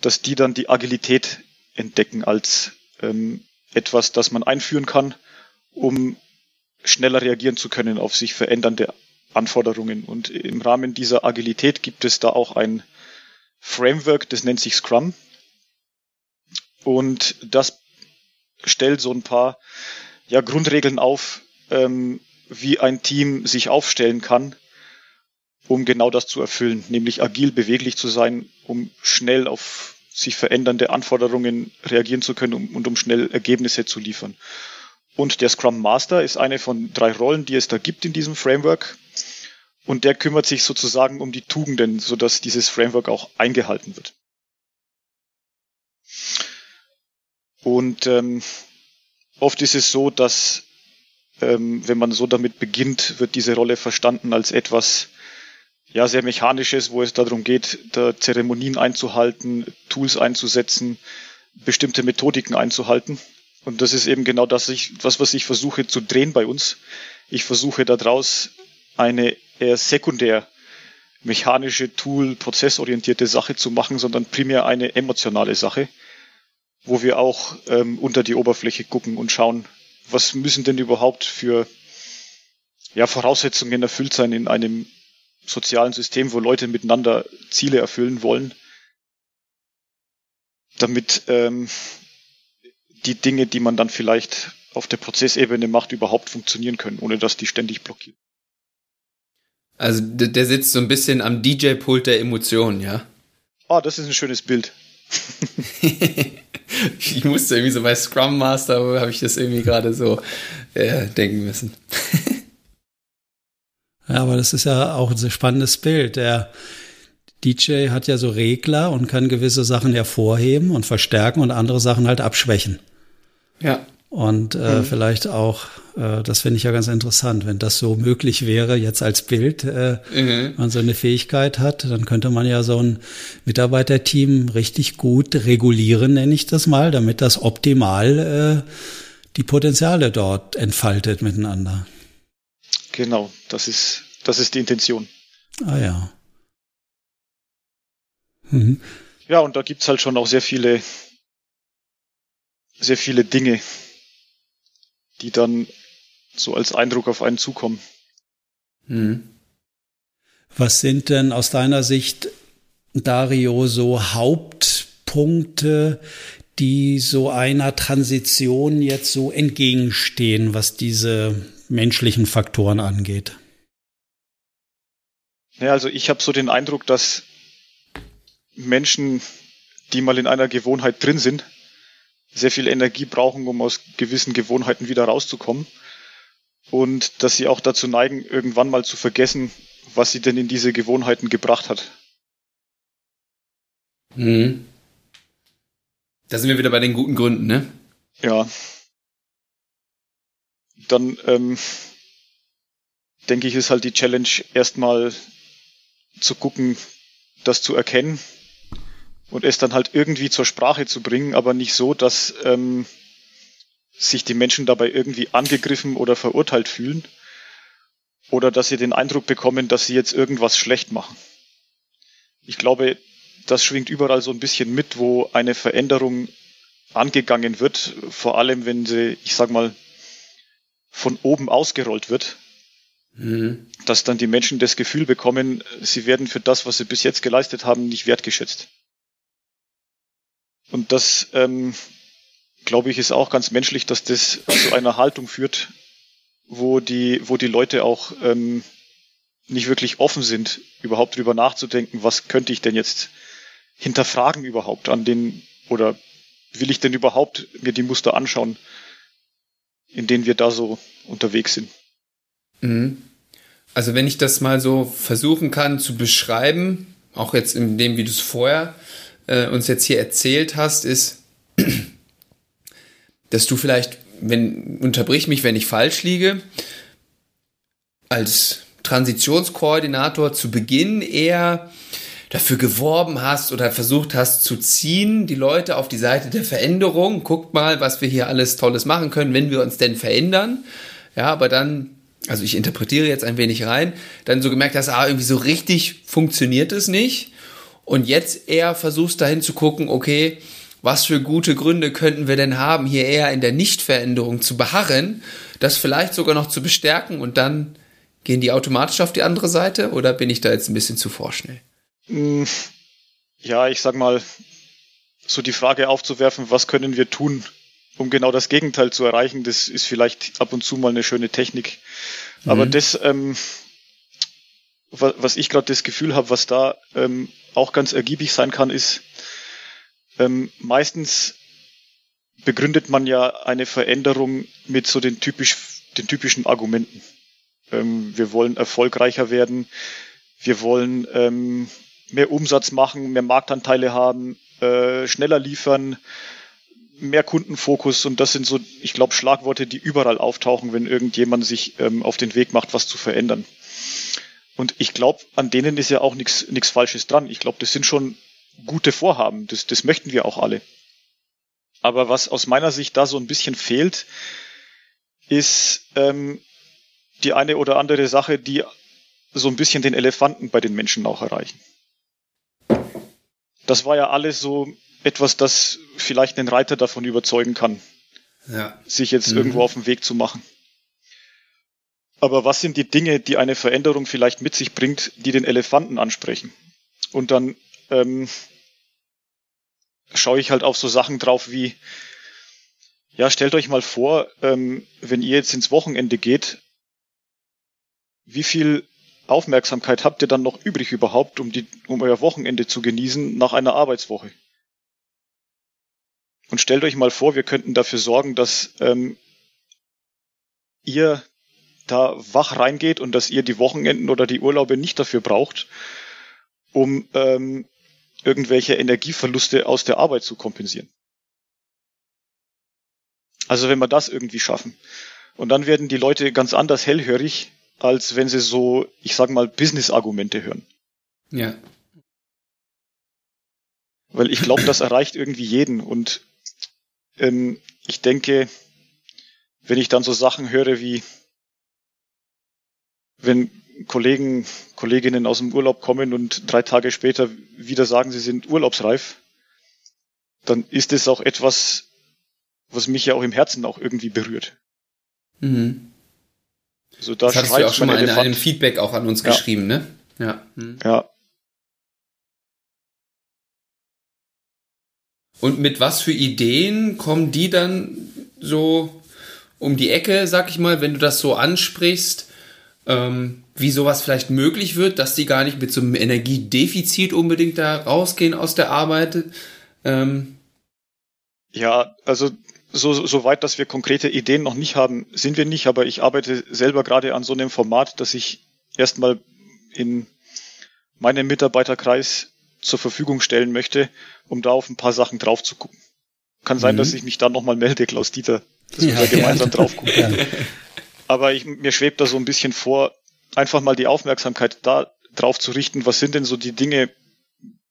dass die dann die Agilität entdecken als ähm, etwas, das man einführen kann, um schneller reagieren zu können auf sich verändernde Anforderungen. Und im Rahmen dieser Agilität gibt es da auch ein Framework, das nennt sich Scrum. Und das stellt so ein paar ja, Grundregeln auf, ähm, wie ein Team sich aufstellen kann, um genau das zu erfüllen, nämlich agil beweglich zu sein, um schnell auf sich verändernde Anforderungen reagieren zu können und um schnell Ergebnisse zu liefern. Und der Scrum Master ist eine von drei Rollen, die es da gibt in diesem Framework. Und der kümmert sich sozusagen um die Tugenden, sodass dieses Framework auch eingehalten wird. Und ähm, oft ist es so, dass ähm, wenn man so damit beginnt, wird diese Rolle verstanden als etwas ja sehr mechanisches, wo es darum geht, da Zeremonien einzuhalten, Tools einzusetzen, bestimmte Methodiken einzuhalten. Und das ist eben genau das, was, was ich versuche zu drehen bei uns. Ich versuche daraus eine eher sekundär mechanische Tool, prozessorientierte Sache zu machen, sondern primär eine emotionale Sache, wo wir auch ähm, unter die Oberfläche gucken und schauen, was müssen denn überhaupt für ja, Voraussetzungen erfüllt sein in einem sozialen System, wo Leute miteinander Ziele erfüllen wollen, damit ähm, die Dinge, die man dann vielleicht auf der Prozessebene macht, überhaupt funktionieren können, ohne dass die ständig blockieren. Also der sitzt so ein bisschen am DJ-Pult der Emotionen, ja? Ah, das ist ein schönes Bild. <laughs> <laughs> ich musste irgendwie so bei Scrum Master, habe ich das irgendwie gerade so äh, denken müssen. <laughs> ja, aber das ist ja auch ein spannendes Bild. Der DJ hat ja so Regler und kann gewisse Sachen hervorheben und verstärken und andere Sachen halt abschwächen. Ja. Und äh, mhm. vielleicht auch, das finde ich ja ganz interessant, wenn das so möglich wäre, jetzt als Bild, äh, mhm. man so eine Fähigkeit hat, dann könnte man ja so ein Mitarbeiterteam richtig gut regulieren, nenne ich das mal, damit das optimal äh, die Potenziale dort entfaltet miteinander. Genau, das ist, das ist die Intention. Ah ja. Mhm. Ja, und da gibt's halt schon auch sehr viele, sehr viele Dinge, die dann so als Eindruck auf einen zukommen. Hm. Was sind denn aus deiner Sicht, Dario, so Hauptpunkte, die so einer Transition jetzt so entgegenstehen, was diese menschlichen Faktoren angeht? Ja, also ich habe so den Eindruck, dass Menschen, die mal in einer Gewohnheit drin sind, sehr viel Energie brauchen, um aus gewissen Gewohnheiten wieder rauszukommen. Und dass sie auch dazu neigen, irgendwann mal zu vergessen, was sie denn in diese Gewohnheiten gebracht hat. Mhm. Da sind wir wieder bei den guten Gründen, ne? Ja. Dann ähm, denke ich, ist halt die Challenge erstmal zu gucken, das zu erkennen und es dann halt irgendwie zur Sprache zu bringen, aber nicht so, dass ähm, sich die Menschen dabei irgendwie angegriffen oder verurteilt fühlen oder dass sie den Eindruck bekommen, dass sie jetzt irgendwas schlecht machen. Ich glaube, das schwingt überall so ein bisschen mit, wo eine Veränderung angegangen wird, vor allem wenn sie, ich sag mal, von oben ausgerollt wird, mhm. dass dann die Menschen das Gefühl bekommen, sie werden für das, was sie bis jetzt geleistet haben, nicht wertgeschätzt. Und das, ähm, glaube ich, ist auch ganz menschlich, dass das zu einer Haltung führt, wo die, wo die Leute auch ähm, nicht wirklich offen sind, überhaupt drüber nachzudenken, was könnte ich denn jetzt hinterfragen überhaupt an den, oder will ich denn überhaupt mir die Muster anschauen, in denen wir da so unterwegs sind. Mhm. Also wenn ich das mal so versuchen kann zu beschreiben, auch jetzt in dem, wie du es vorher äh, uns jetzt hier erzählt hast, ist, dass du vielleicht, wenn, unterbrich mich, wenn ich falsch liege, als Transitionskoordinator zu Beginn eher dafür geworben hast oder versucht hast zu ziehen, die Leute auf die Seite der Veränderung. Guckt mal, was wir hier alles Tolles machen können, wenn wir uns denn verändern. Ja, aber dann, also ich interpretiere jetzt ein wenig rein, dann so gemerkt hast, ah, irgendwie so richtig funktioniert es nicht und jetzt eher versuchst dahin zu gucken, okay, was für gute Gründe könnten wir denn haben, hier eher in der Nichtveränderung zu beharren, das vielleicht sogar noch zu bestärken und dann gehen die automatisch auf die andere Seite oder bin ich da jetzt ein bisschen zu vorschnell? Hm, ja, ich sag mal, so die Frage aufzuwerfen, was können wir tun, um genau das Gegenteil zu erreichen, das ist vielleicht ab und zu mal eine schöne Technik. Aber mhm. das, ähm, was ich gerade das Gefühl habe, was da ähm, auch ganz ergiebig sein kann, ist, ähm, meistens begründet man ja eine Veränderung mit so den, typisch, den typischen Argumenten. Ähm, wir wollen erfolgreicher werden, wir wollen ähm, mehr Umsatz machen, mehr Marktanteile haben, äh, schneller liefern, mehr Kundenfokus und das sind so, ich glaube, Schlagworte, die überall auftauchen, wenn irgendjemand sich ähm, auf den Weg macht, was zu verändern. Und ich glaube, an denen ist ja auch nichts nichts Falsches dran. Ich glaube, das sind schon gute Vorhaben. Das, das möchten wir auch alle. Aber was aus meiner Sicht da so ein bisschen fehlt, ist ähm, die eine oder andere Sache, die so ein bisschen den Elefanten bei den Menschen auch erreichen. Das war ja alles so etwas, das vielleicht einen Reiter davon überzeugen kann, ja. sich jetzt mhm. irgendwo auf den Weg zu machen. Aber was sind die Dinge, die eine Veränderung vielleicht mit sich bringt, die den Elefanten ansprechen? Und dann ähm, schaue ich halt auf so Sachen drauf wie, ja, stellt euch mal vor, ähm, wenn ihr jetzt ins Wochenende geht, wie viel Aufmerksamkeit habt ihr dann noch übrig überhaupt, um, die, um euer Wochenende zu genießen nach einer Arbeitswoche? Und stellt euch mal vor, wir könnten dafür sorgen, dass ähm, ihr da wach reingeht und dass ihr die Wochenenden oder die Urlaube nicht dafür braucht, um ähm, irgendwelche Energieverluste aus der Arbeit zu kompensieren. Also wenn wir das irgendwie schaffen. Und dann werden die Leute ganz anders hellhörig, als wenn sie so, ich sag mal, Business-Argumente hören. Ja. Weil ich glaube, das erreicht irgendwie jeden. Und ähm, ich denke, wenn ich dann so Sachen höre wie, wenn Kollegen, Kolleginnen aus dem Urlaub kommen und drei Tage später wieder sagen, sie sind urlaubsreif, dann ist es auch etwas, was mich ja auch im Herzen auch irgendwie berührt. Mhm. Also da das hast du ja auch schon mal in einem Feedback auch an uns ja. geschrieben, ne? Ja. Mhm. Ja. Und mit was für Ideen kommen die dann so um die Ecke, sag ich mal, wenn du das so ansprichst? Ähm, wie sowas vielleicht möglich wird, dass die gar nicht mit so einem Energiedefizit unbedingt da rausgehen aus der Arbeit. Ähm. Ja, also so, so weit, dass wir konkrete Ideen noch nicht haben, sind wir nicht, aber ich arbeite selber gerade an so einem Format, dass ich erstmal in meinem Mitarbeiterkreis zur Verfügung stellen möchte, um da auf ein paar Sachen drauf zu gucken. Kann sein, mhm. dass ich mich dann nochmal melde, Klaus Dieter, dass ja, wir da gemeinsam ja. drauf gucken. Ja. Aber ich, mir schwebt da so ein bisschen vor, einfach mal die Aufmerksamkeit da drauf zu richten, was sind denn so die Dinge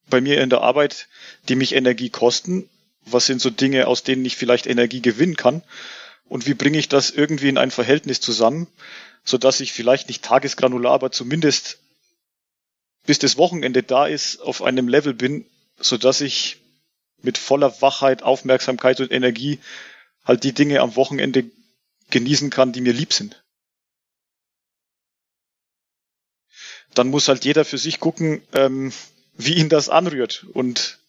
bei mir in der Arbeit, die mich Energie kosten? Was sind so Dinge, aus denen ich vielleicht Energie gewinnen kann? Und wie bringe ich das irgendwie in ein Verhältnis zusammen, so dass ich vielleicht nicht tagesgranular, aber zumindest bis das Wochenende da ist, auf einem Level bin, so dass ich mit voller Wachheit, Aufmerksamkeit und Energie halt die Dinge am Wochenende genießen kann, die mir lieb sind. Dann muss halt jeder für sich gucken, ähm, wie ihn das anrührt und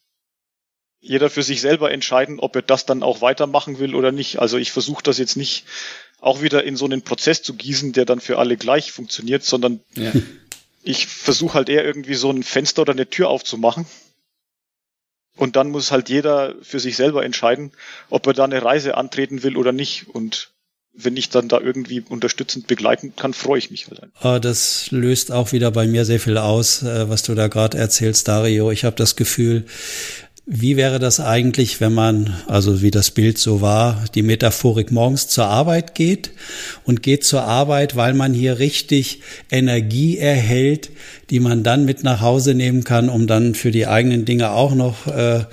jeder für sich selber entscheiden, ob er das dann auch weitermachen will oder nicht. Also ich versuche das jetzt nicht auch wieder in so einen Prozess zu gießen, der dann für alle gleich funktioniert, sondern ja. <laughs> ich versuche halt eher irgendwie so ein Fenster oder eine Tür aufzumachen. Und dann muss halt jeder für sich selber entscheiden, ob er da eine Reise antreten will oder nicht. Und wenn ich dann da irgendwie unterstützend begleiten kann, freue ich mich halt. Ah, das löst auch wieder bei mir sehr viel aus, äh, was du da gerade erzählst, Dario. Ich habe das Gefühl, wie wäre das eigentlich, wenn man, also wie das Bild so war, die Metaphorik morgens zur Arbeit geht und geht zur Arbeit, weil man hier richtig Energie erhält, die man dann mit nach Hause nehmen kann, um dann für die eigenen Dinge auch noch äh,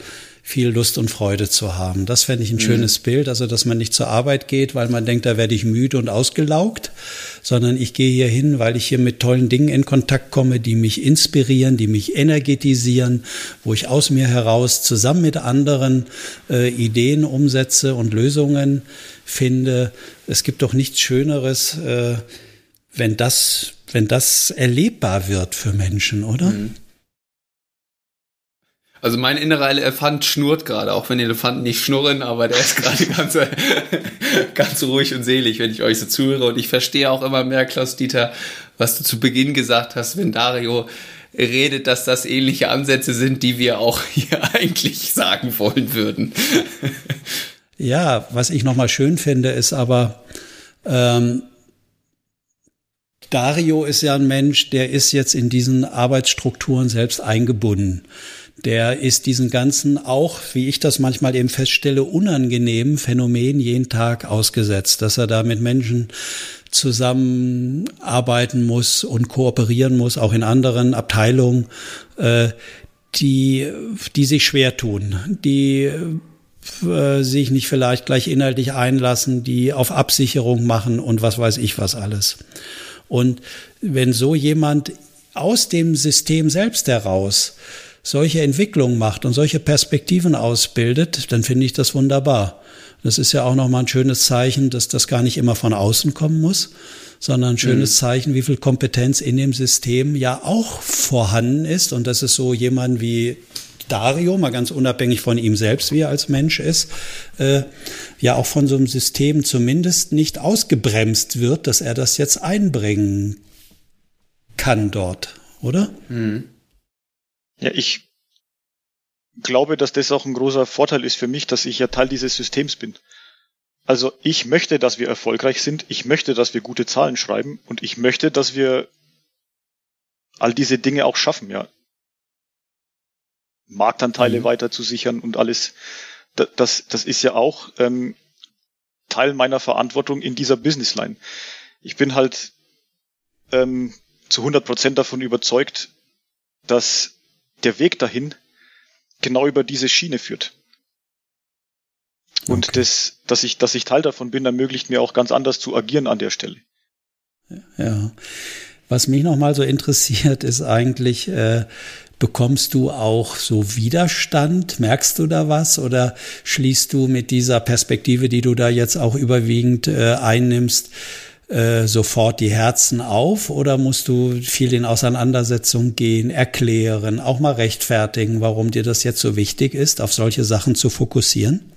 viel Lust und Freude zu haben. Das fände ich ein mhm. schönes Bild, also dass man nicht zur Arbeit geht, weil man denkt, da werde ich müde und ausgelaugt, sondern ich gehe hier hin, weil ich hier mit tollen Dingen in Kontakt komme, die mich inspirieren, die mich energetisieren, wo ich aus mir heraus zusammen mit anderen äh, Ideen umsetze und Lösungen finde. Es gibt doch nichts Schöneres, äh, wenn das, wenn das erlebbar wird für Menschen, oder? Mhm. Also mein innerer Elefant schnurrt gerade, auch wenn Elefanten nicht schnurren, aber der ist <laughs> gerade ganz, ganz ruhig und selig, wenn ich euch so zuhöre. Und ich verstehe auch immer mehr, Klaus Dieter, was du zu Beginn gesagt hast, wenn Dario redet, dass das ähnliche Ansätze sind, die wir auch <laughs> hier eigentlich sagen wollen würden. Ja, was ich nochmal schön finde, ist aber, ähm, Dario ist ja ein Mensch, der ist jetzt in diesen Arbeitsstrukturen selbst eingebunden. Der ist diesen ganzen auch, wie ich das manchmal eben feststelle, unangenehmen Phänomen jeden Tag ausgesetzt, dass er da mit Menschen zusammenarbeiten muss und kooperieren muss, auch in anderen Abteilungen, äh, die, die sich schwer tun, die äh, sich nicht vielleicht gleich inhaltlich einlassen, die auf Absicherung machen und was weiß ich was alles. Und wenn so jemand aus dem System selbst heraus solche Entwicklungen macht und solche Perspektiven ausbildet, dann finde ich das wunderbar. Das ist ja auch nochmal ein schönes Zeichen, dass das gar nicht immer von außen kommen muss, sondern ein schönes mhm. Zeichen, wie viel Kompetenz in dem System ja auch vorhanden ist. Und das ist so jemand wie Dario, mal ganz unabhängig von ihm selbst, wie er als Mensch ist, äh, ja auch von so einem System zumindest nicht ausgebremst wird, dass er das jetzt einbringen kann dort, oder? Mhm. Ja, ich glaube, dass das auch ein großer Vorteil ist für mich, dass ich ja Teil dieses Systems bin. Also ich möchte, dass wir erfolgreich sind, ich möchte, dass wir gute Zahlen schreiben und ich möchte, dass wir all diese Dinge auch schaffen, ja. Marktanteile mhm. weiter zu sichern und alles. Das, das ist ja auch ähm, Teil meiner Verantwortung in dieser Businessline. Ich bin halt ähm, zu 100 Prozent davon überzeugt, dass der Weg dahin genau über diese Schiene führt. Und okay. das, dass ich, dass ich Teil davon bin, ermöglicht mir auch ganz anders zu agieren an der Stelle. Ja. Was mich nochmal so interessiert, ist eigentlich, äh, Bekommst du auch so Widerstand? Merkst du da was? Oder schließt du mit dieser Perspektive, die du da jetzt auch überwiegend äh, einnimmst, äh, sofort die Herzen auf? Oder musst du viel in Auseinandersetzung gehen, erklären, auch mal rechtfertigen, warum dir das jetzt so wichtig ist, auf solche Sachen zu fokussieren?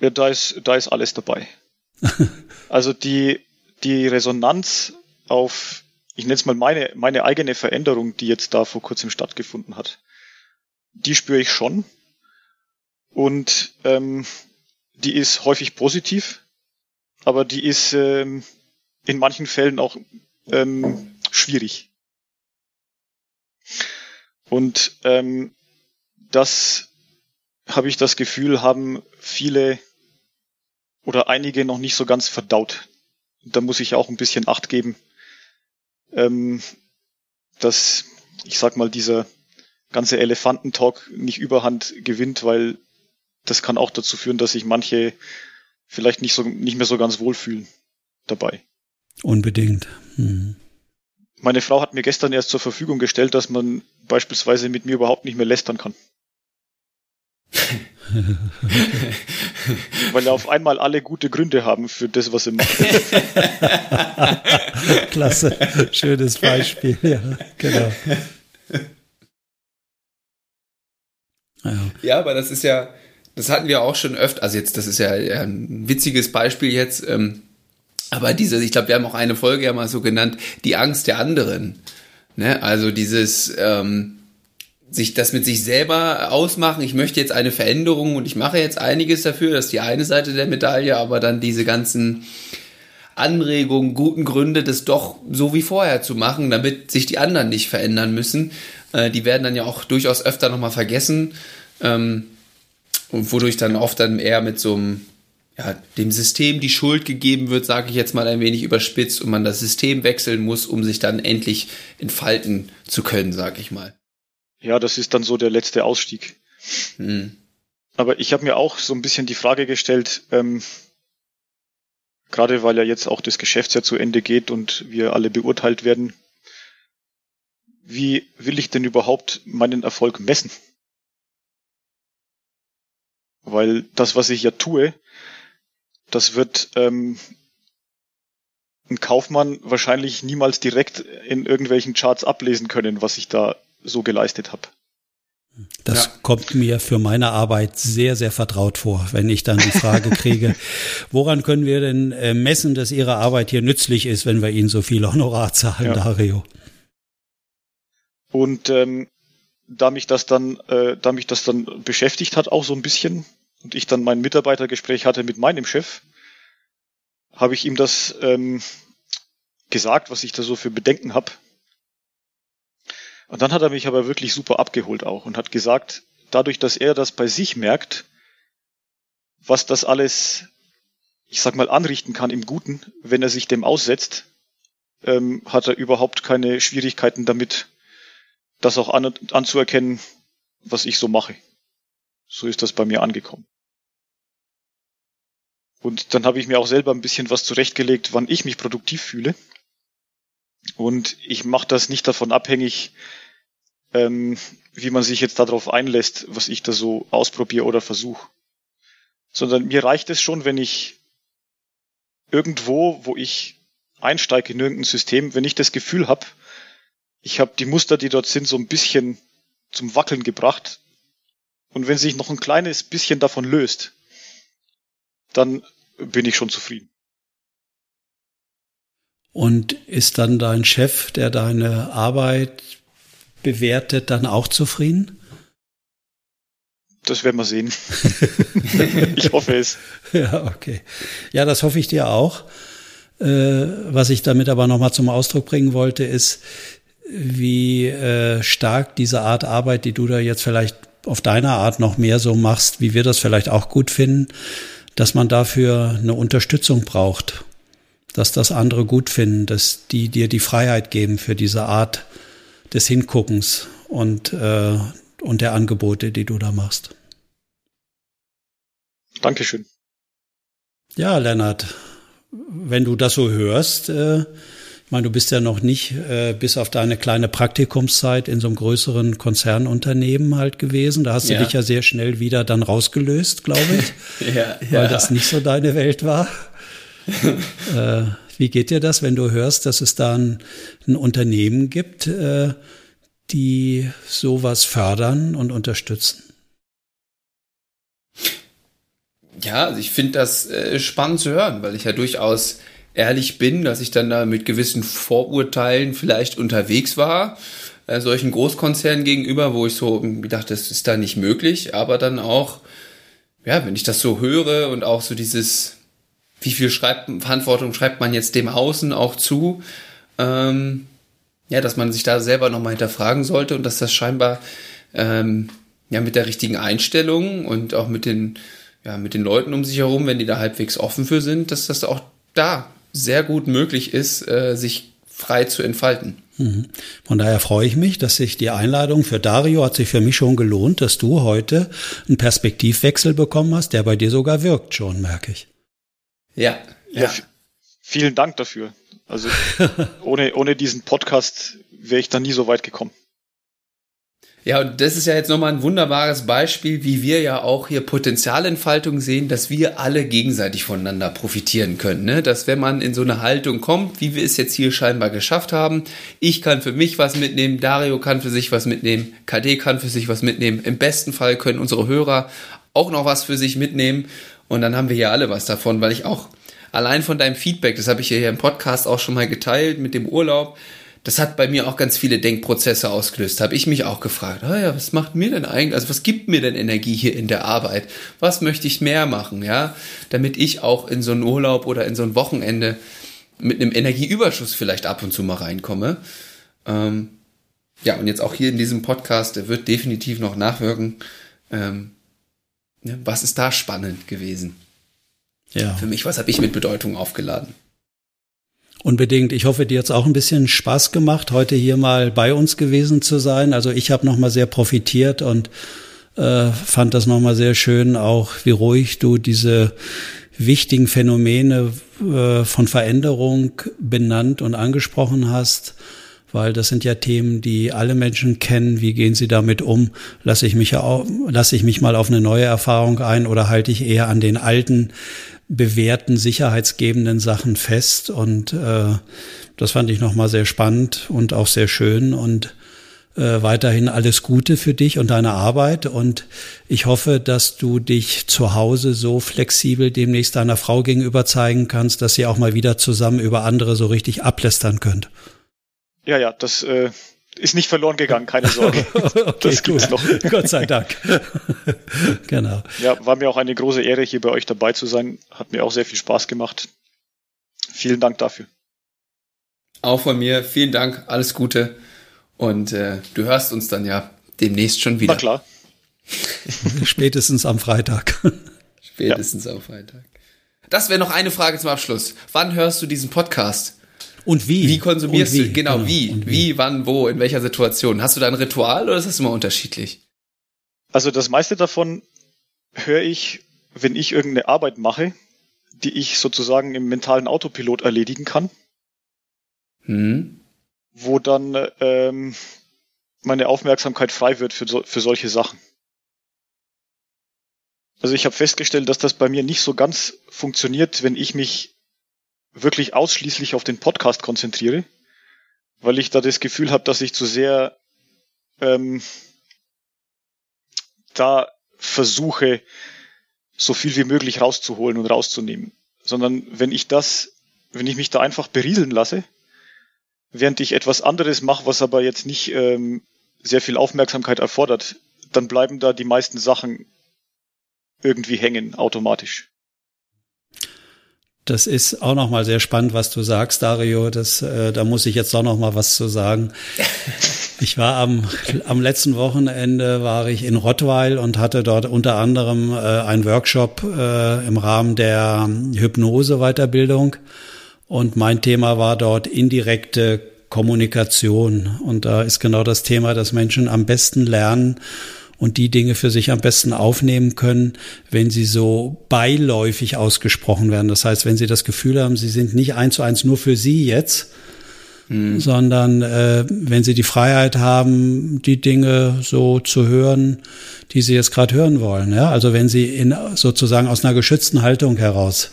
Ja, da ist, da ist alles dabei. <laughs> also die, die Resonanz auf ich nenne es mal meine, meine eigene Veränderung, die jetzt da vor kurzem stattgefunden hat. Die spüre ich schon. Und ähm, die ist häufig positiv, aber die ist ähm, in manchen Fällen auch ähm, schwierig. Und ähm, das habe ich das Gefühl, haben viele oder einige noch nicht so ganz verdaut. Da muss ich auch ein bisschen Acht geben, ähm, dass, ich sag mal, dieser ganze Elefantentalk nicht überhand gewinnt, weil das kann auch dazu führen, dass sich manche vielleicht nicht so nicht mehr so ganz wohlfühlen dabei. Unbedingt. Hm. Meine Frau hat mir gestern erst zur Verfügung gestellt, dass man beispielsweise mit mir überhaupt nicht mehr lästern kann. <laughs> Weil auf einmal alle gute Gründe haben für das, was sie machen. <laughs> Klasse, schönes Beispiel, ja, genau. Ja. ja, aber das ist ja, das hatten wir auch schon öfter, also jetzt, das ist ja ein witziges Beispiel jetzt, ähm, aber diese, ich glaube, wir haben auch eine Folge ja mal so genannt, die Angst der anderen. Ne? Also dieses, ähm, sich das mit sich selber ausmachen, ich möchte jetzt eine Veränderung und ich mache jetzt einiges dafür, das ist die eine Seite der Medaille, aber dann diese ganzen Anregungen, guten Gründe, das doch so wie vorher zu machen, damit sich die anderen nicht verändern müssen, äh, die werden dann ja auch durchaus öfter nochmal vergessen ähm, und wodurch dann oft dann eher mit so einem ja, dem System die Schuld gegeben wird, sage ich jetzt mal ein wenig überspitzt, und man das System wechseln muss, um sich dann endlich entfalten zu können, sage ich mal. Ja, das ist dann so der letzte Ausstieg. Hm. Aber ich habe mir auch so ein bisschen die Frage gestellt, ähm, gerade weil ja jetzt auch das Geschäftsjahr zu Ende geht und wir alle beurteilt werden, wie will ich denn überhaupt meinen Erfolg messen? Weil das, was ich ja tue, das wird ähm, ein Kaufmann wahrscheinlich niemals direkt in irgendwelchen Charts ablesen können, was ich da so geleistet habe. Das ja. kommt mir für meine Arbeit sehr, sehr vertraut vor, wenn ich dann die Frage <laughs> kriege, woran können wir denn äh, messen, dass Ihre Arbeit hier nützlich ist, wenn wir Ihnen so viel Honorar zahlen, ja. Dario? Und ähm, da mich das dann, äh, da mich das dann beschäftigt hat, auch so ein bisschen, und ich dann mein Mitarbeitergespräch hatte mit meinem Chef, habe ich ihm das ähm, gesagt, was ich da so für Bedenken habe. Und dann hat er mich aber wirklich super abgeholt auch und hat gesagt, dadurch, dass er das bei sich merkt, was das alles, ich sag mal, anrichten kann im Guten, wenn er sich dem aussetzt, ähm, hat er überhaupt keine Schwierigkeiten damit, das auch an, anzuerkennen, was ich so mache. So ist das bei mir angekommen. Und dann habe ich mir auch selber ein bisschen was zurechtgelegt, wann ich mich produktiv fühle. Und ich mache das nicht davon abhängig, ähm, wie man sich jetzt darauf einlässt, was ich da so ausprobiere oder versuche. Sondern mir reicht es schon, wenn ich irgendwo, wo ich einsteige in irgendein System, wenn ich das Gefühl habe, ich habe die Muster, die dort sind, so ein bisschen zum Wackeln gebracht. Und wenn sich noch ein kleines bisschen davon löst, dann bin ich schon zufrieden. Und ist dann dein Chef, der deine Arbeit bewertet, dann auch zufrieden? Das werden wir sehen. <laughs> ich hoffe es. Ja, okay. Ja, das hoffe ich dir auch. Äh, was ich damit aber nochmal zum Ausdruck bringen wollte, ist, wie äh, stark diese Art Arbeit, die du da jetzt vielleicht auf deiner Art noch mehr so machst, wie wir das vielleicht auch gut finden, dass man dafür eine Unterstützung braucht, dass das andere gut finden, dass die dir die Freiheit geben für diese Art des Hinguckens und, äh, und der Angebote, die du da machst. Dankeschön. Ja, Lennart, wenn du das so hörst, äh, ich meine, du bist ja noch nicht äh, bis auf deine kleine Praktikumszeit in so einem größeren Konzernunternehmen halt gewesen. Da hast du ja. dich ja sehr schnell wieder dann rausgelöst, glaube ich, <laughs> ja, ja. weil das nicht so deine Welt war. <laughs> äh, wie geht dir das, wenn du hörst, dass es da ein, ein Unternehmen gibt, äh, die sowas fördern und unterstützen? Ja, also ich finde das äh, spannend zu hören, weil ich ja durchaus ehrlich bin, dass ich dann da mit gewissen Vorurteilen vielleicht unterwegs war, äh, solchen Großkonzernen gegenüber, wo ich so gedacht, das ist da nicht möglich, aber dann auch, ja, wenn ich das so höre und auch so dieses, wie viel schreibt, Verantwortung schreibt man jetzt dem Außen auch zu, ähm, ja, dass man sich da selber nochmal hinterfragen sollte und dass das scheinbar ähm, ja mit der richtigen Einstellung und auch mit den ja mit den Leuten um sich herum, wenn die da halbwegs offen für sind, dass das auch da sehr gut möglich ist, äh, sich frei zu entfalten. Mhm. Von daher freue ich mich, dass sich die Einladung für Dario hat sich für mich schon gelohnt, dass du heute einen Perspektivwechsel bekommen hast, der bei dir sogar wirkt schon, merke ich. Ja, ja. ja vielen Dank dafür. Also <laughs> ohne, ohne diesen Podcast wäre ich da nie so weit gekommen. Ja, und das ist ja jetzt nochmal ein wunderbares Beispiel, wie wir ja auch hier Potenzialentfaltung sehen, dass wir alle gegenseitig voneinander profitieren können. Ne? Dass wenn man in so eine Haltung kommt, wie wir es jetzt hier scheinbar geschafft haben, ich kann für mich was mitnehmen, Dario kann für sich was mitnehmen, KD kann für sich was mitnehmen, im besten Fall können unsere Hörer auch noch was für sich mitnehmen und dann haben wir hier alle was davon, weil ich auch allein von deinem Feedback, das habe ich hier im Podcast auch schon mal geteilt mit dem Urlaub, das hat bei mir auch ganz viele Denkprozesse ausgelöst. Habe ich mich auch gefragt, ah ja, was macht mir denn eigentlich, also was gibt mir denn Energie hier in der Arbeit? Was möchte ich mehr machen, ja? Damit ich auch in so einen Urlaub oder in so ein Wochenende mit einem Energieüberschuss vielleicht ab und zu mal reinkomme. Ähm, ja, und jetzt auch hier in diesem Podcast, der wird definitiv noch nachwirken. Ähm, ja, was ist da spannend gewesen? Ja. Für mich, was habe ich mit Bedeutung aufgeladen? Unbedingt. Ich hoffe, dir es auch ein bisschen Spaß gemacht, heute hier mal bei uns gewesen zu sein. Also ich habe nochmal sehr profitiert und äh, fand das nochmal sehr schön, auch wie ruhig du diese wichtigen Phänomene äh, von Veränderung benannt und angesprochen hast, weil das sind ja Themen, die alle Menschen kennen. Wie gehen sie damit um? Lasse ich mich, ja lasse ich mich mal auf eine neue Erfahrung ein oder halte ich eher an den alten bewährten, sicherheitsgebenden Sachen fest. Und äh, das fand ich nochmal sehr spannend und auch sehr schön. Und äh, weiterhin alles Gute für dich und deine Arbeit. Und ich hoffe, dass du dich zu Hause so flexibel demnächst deiner Frau gegenüber zeigen kannst, dass ihr auch mal wieder zusammen über andere so richtig ablästern könnt. Ja, ja, das äh, ist nicht verloren gegangen, keine Sorge. <laughs> okay, das gibt's gut. noch. <laughs> Gott sei Dank. <laughs> genau. Ja, war mir auch eine große Ehre, hier bei euch dabei zu sein. Hat mir auch sehr viel Spaß gemacht. Vielen Dank dafür. Auch von mir, vielen Dank, alles Gute. Und äh, du hörst uns dann ja demnächst schon wieder. Na klar. Spätestens am Freitag. Spätestens ja. am Freitag. Das wäre noch eine Frage zum Abschluss. Wann hörst du diesen Podcast? Und wie? Wie konsumierst wie? du? Genau, genau. Wie? wie? Wie, wann, wo, in welcher Situation? Hast du da ein Ritual oder ist das immer unterschiedlich? Also das meiste davon höre ich, wenn ich irgendeine Arbeit mache, die ich sozusagen im mentalen Autopilot erledigen kann. Hm. Wo dann ähm, meine Aufmerksamkeit frei wird für, so, für solche Sachen. Also ich habe festgestellt, dass das bei mir nicht so ganz funktioniert, wenn ich mich wirklich ausschließlich auf den Podcast konzentriere, weil ich da das Gefühl habe, dass ich zu sehr ähm, da versuche, so viel wie möglich rauszuholen und rauszunehmen. Sondern wenn ich das, wenn ich mich da einfach berieseln lasse, während ich etwas anderes mache, was aber jetzt nicht ähm, sehr viel Aufmerksamkeit erfordert, dann bleiben da die meisten Sachen irgendwie hängen automatisch. Das ist auch noch mal sehr spannend, was du sagst, Dario. Das, äh, da muss ich jetzt auch noch mal was zu sagen. <laughs> Ich war am, am letzten Wochenende war ich in Rottweil und hatte dort unter anderem äh, einen Workshop äh, im Rahmen der Hypnose-Weiterbildung. Und mein Thema war dort indirekte Kommunikation. Und da ist genau das Thema, dass Menschen am besten lernen, und die Dinge für sich am besten aufnehmen können, wenn sie so beiläufig ausgesprochen werden. Das heißt, wenn sie das Gefühl haben, sie sind nicht eins zu eins nur für sie jetzt, hm. sondern äh, wenn sie die Freiheit haben, die Dinge so zu hören, die sie jetzt gerade hören wollen. Ja? Also wenn sie in sozusagen aus einer geschützten Haltung heraus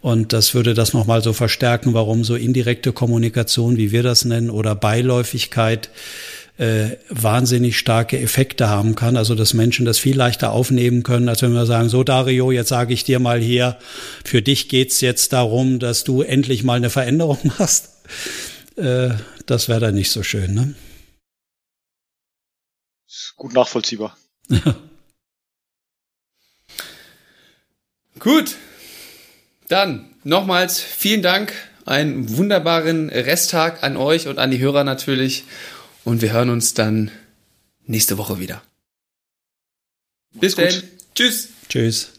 und das würde das nochmal so verstärken, warum so indirekte Kommunikation, wie wir das nennen, oder Beiläufigkeit äh, wahnsinnig starke Effekte haben kann. Also dass Menschen das viel leichter aufnehmen können, als wenn wir sagen, so Dario, jetzt sage ich dir mal hier, für dich geht's jetzt darum, dass du endlich mal eine Veränderung <laughs> machst. Äh, das wäre dann nicht so schön, ne? Gut nachvollziehbar. <laughs> Gut. Dann nochmals vielen Dank. Einen wunderbaren Resttag an euch und an die Hörer natürlich. Und wir hören uns dann nächste Woche wieder. Bis dann. Tschüss. Tschüss.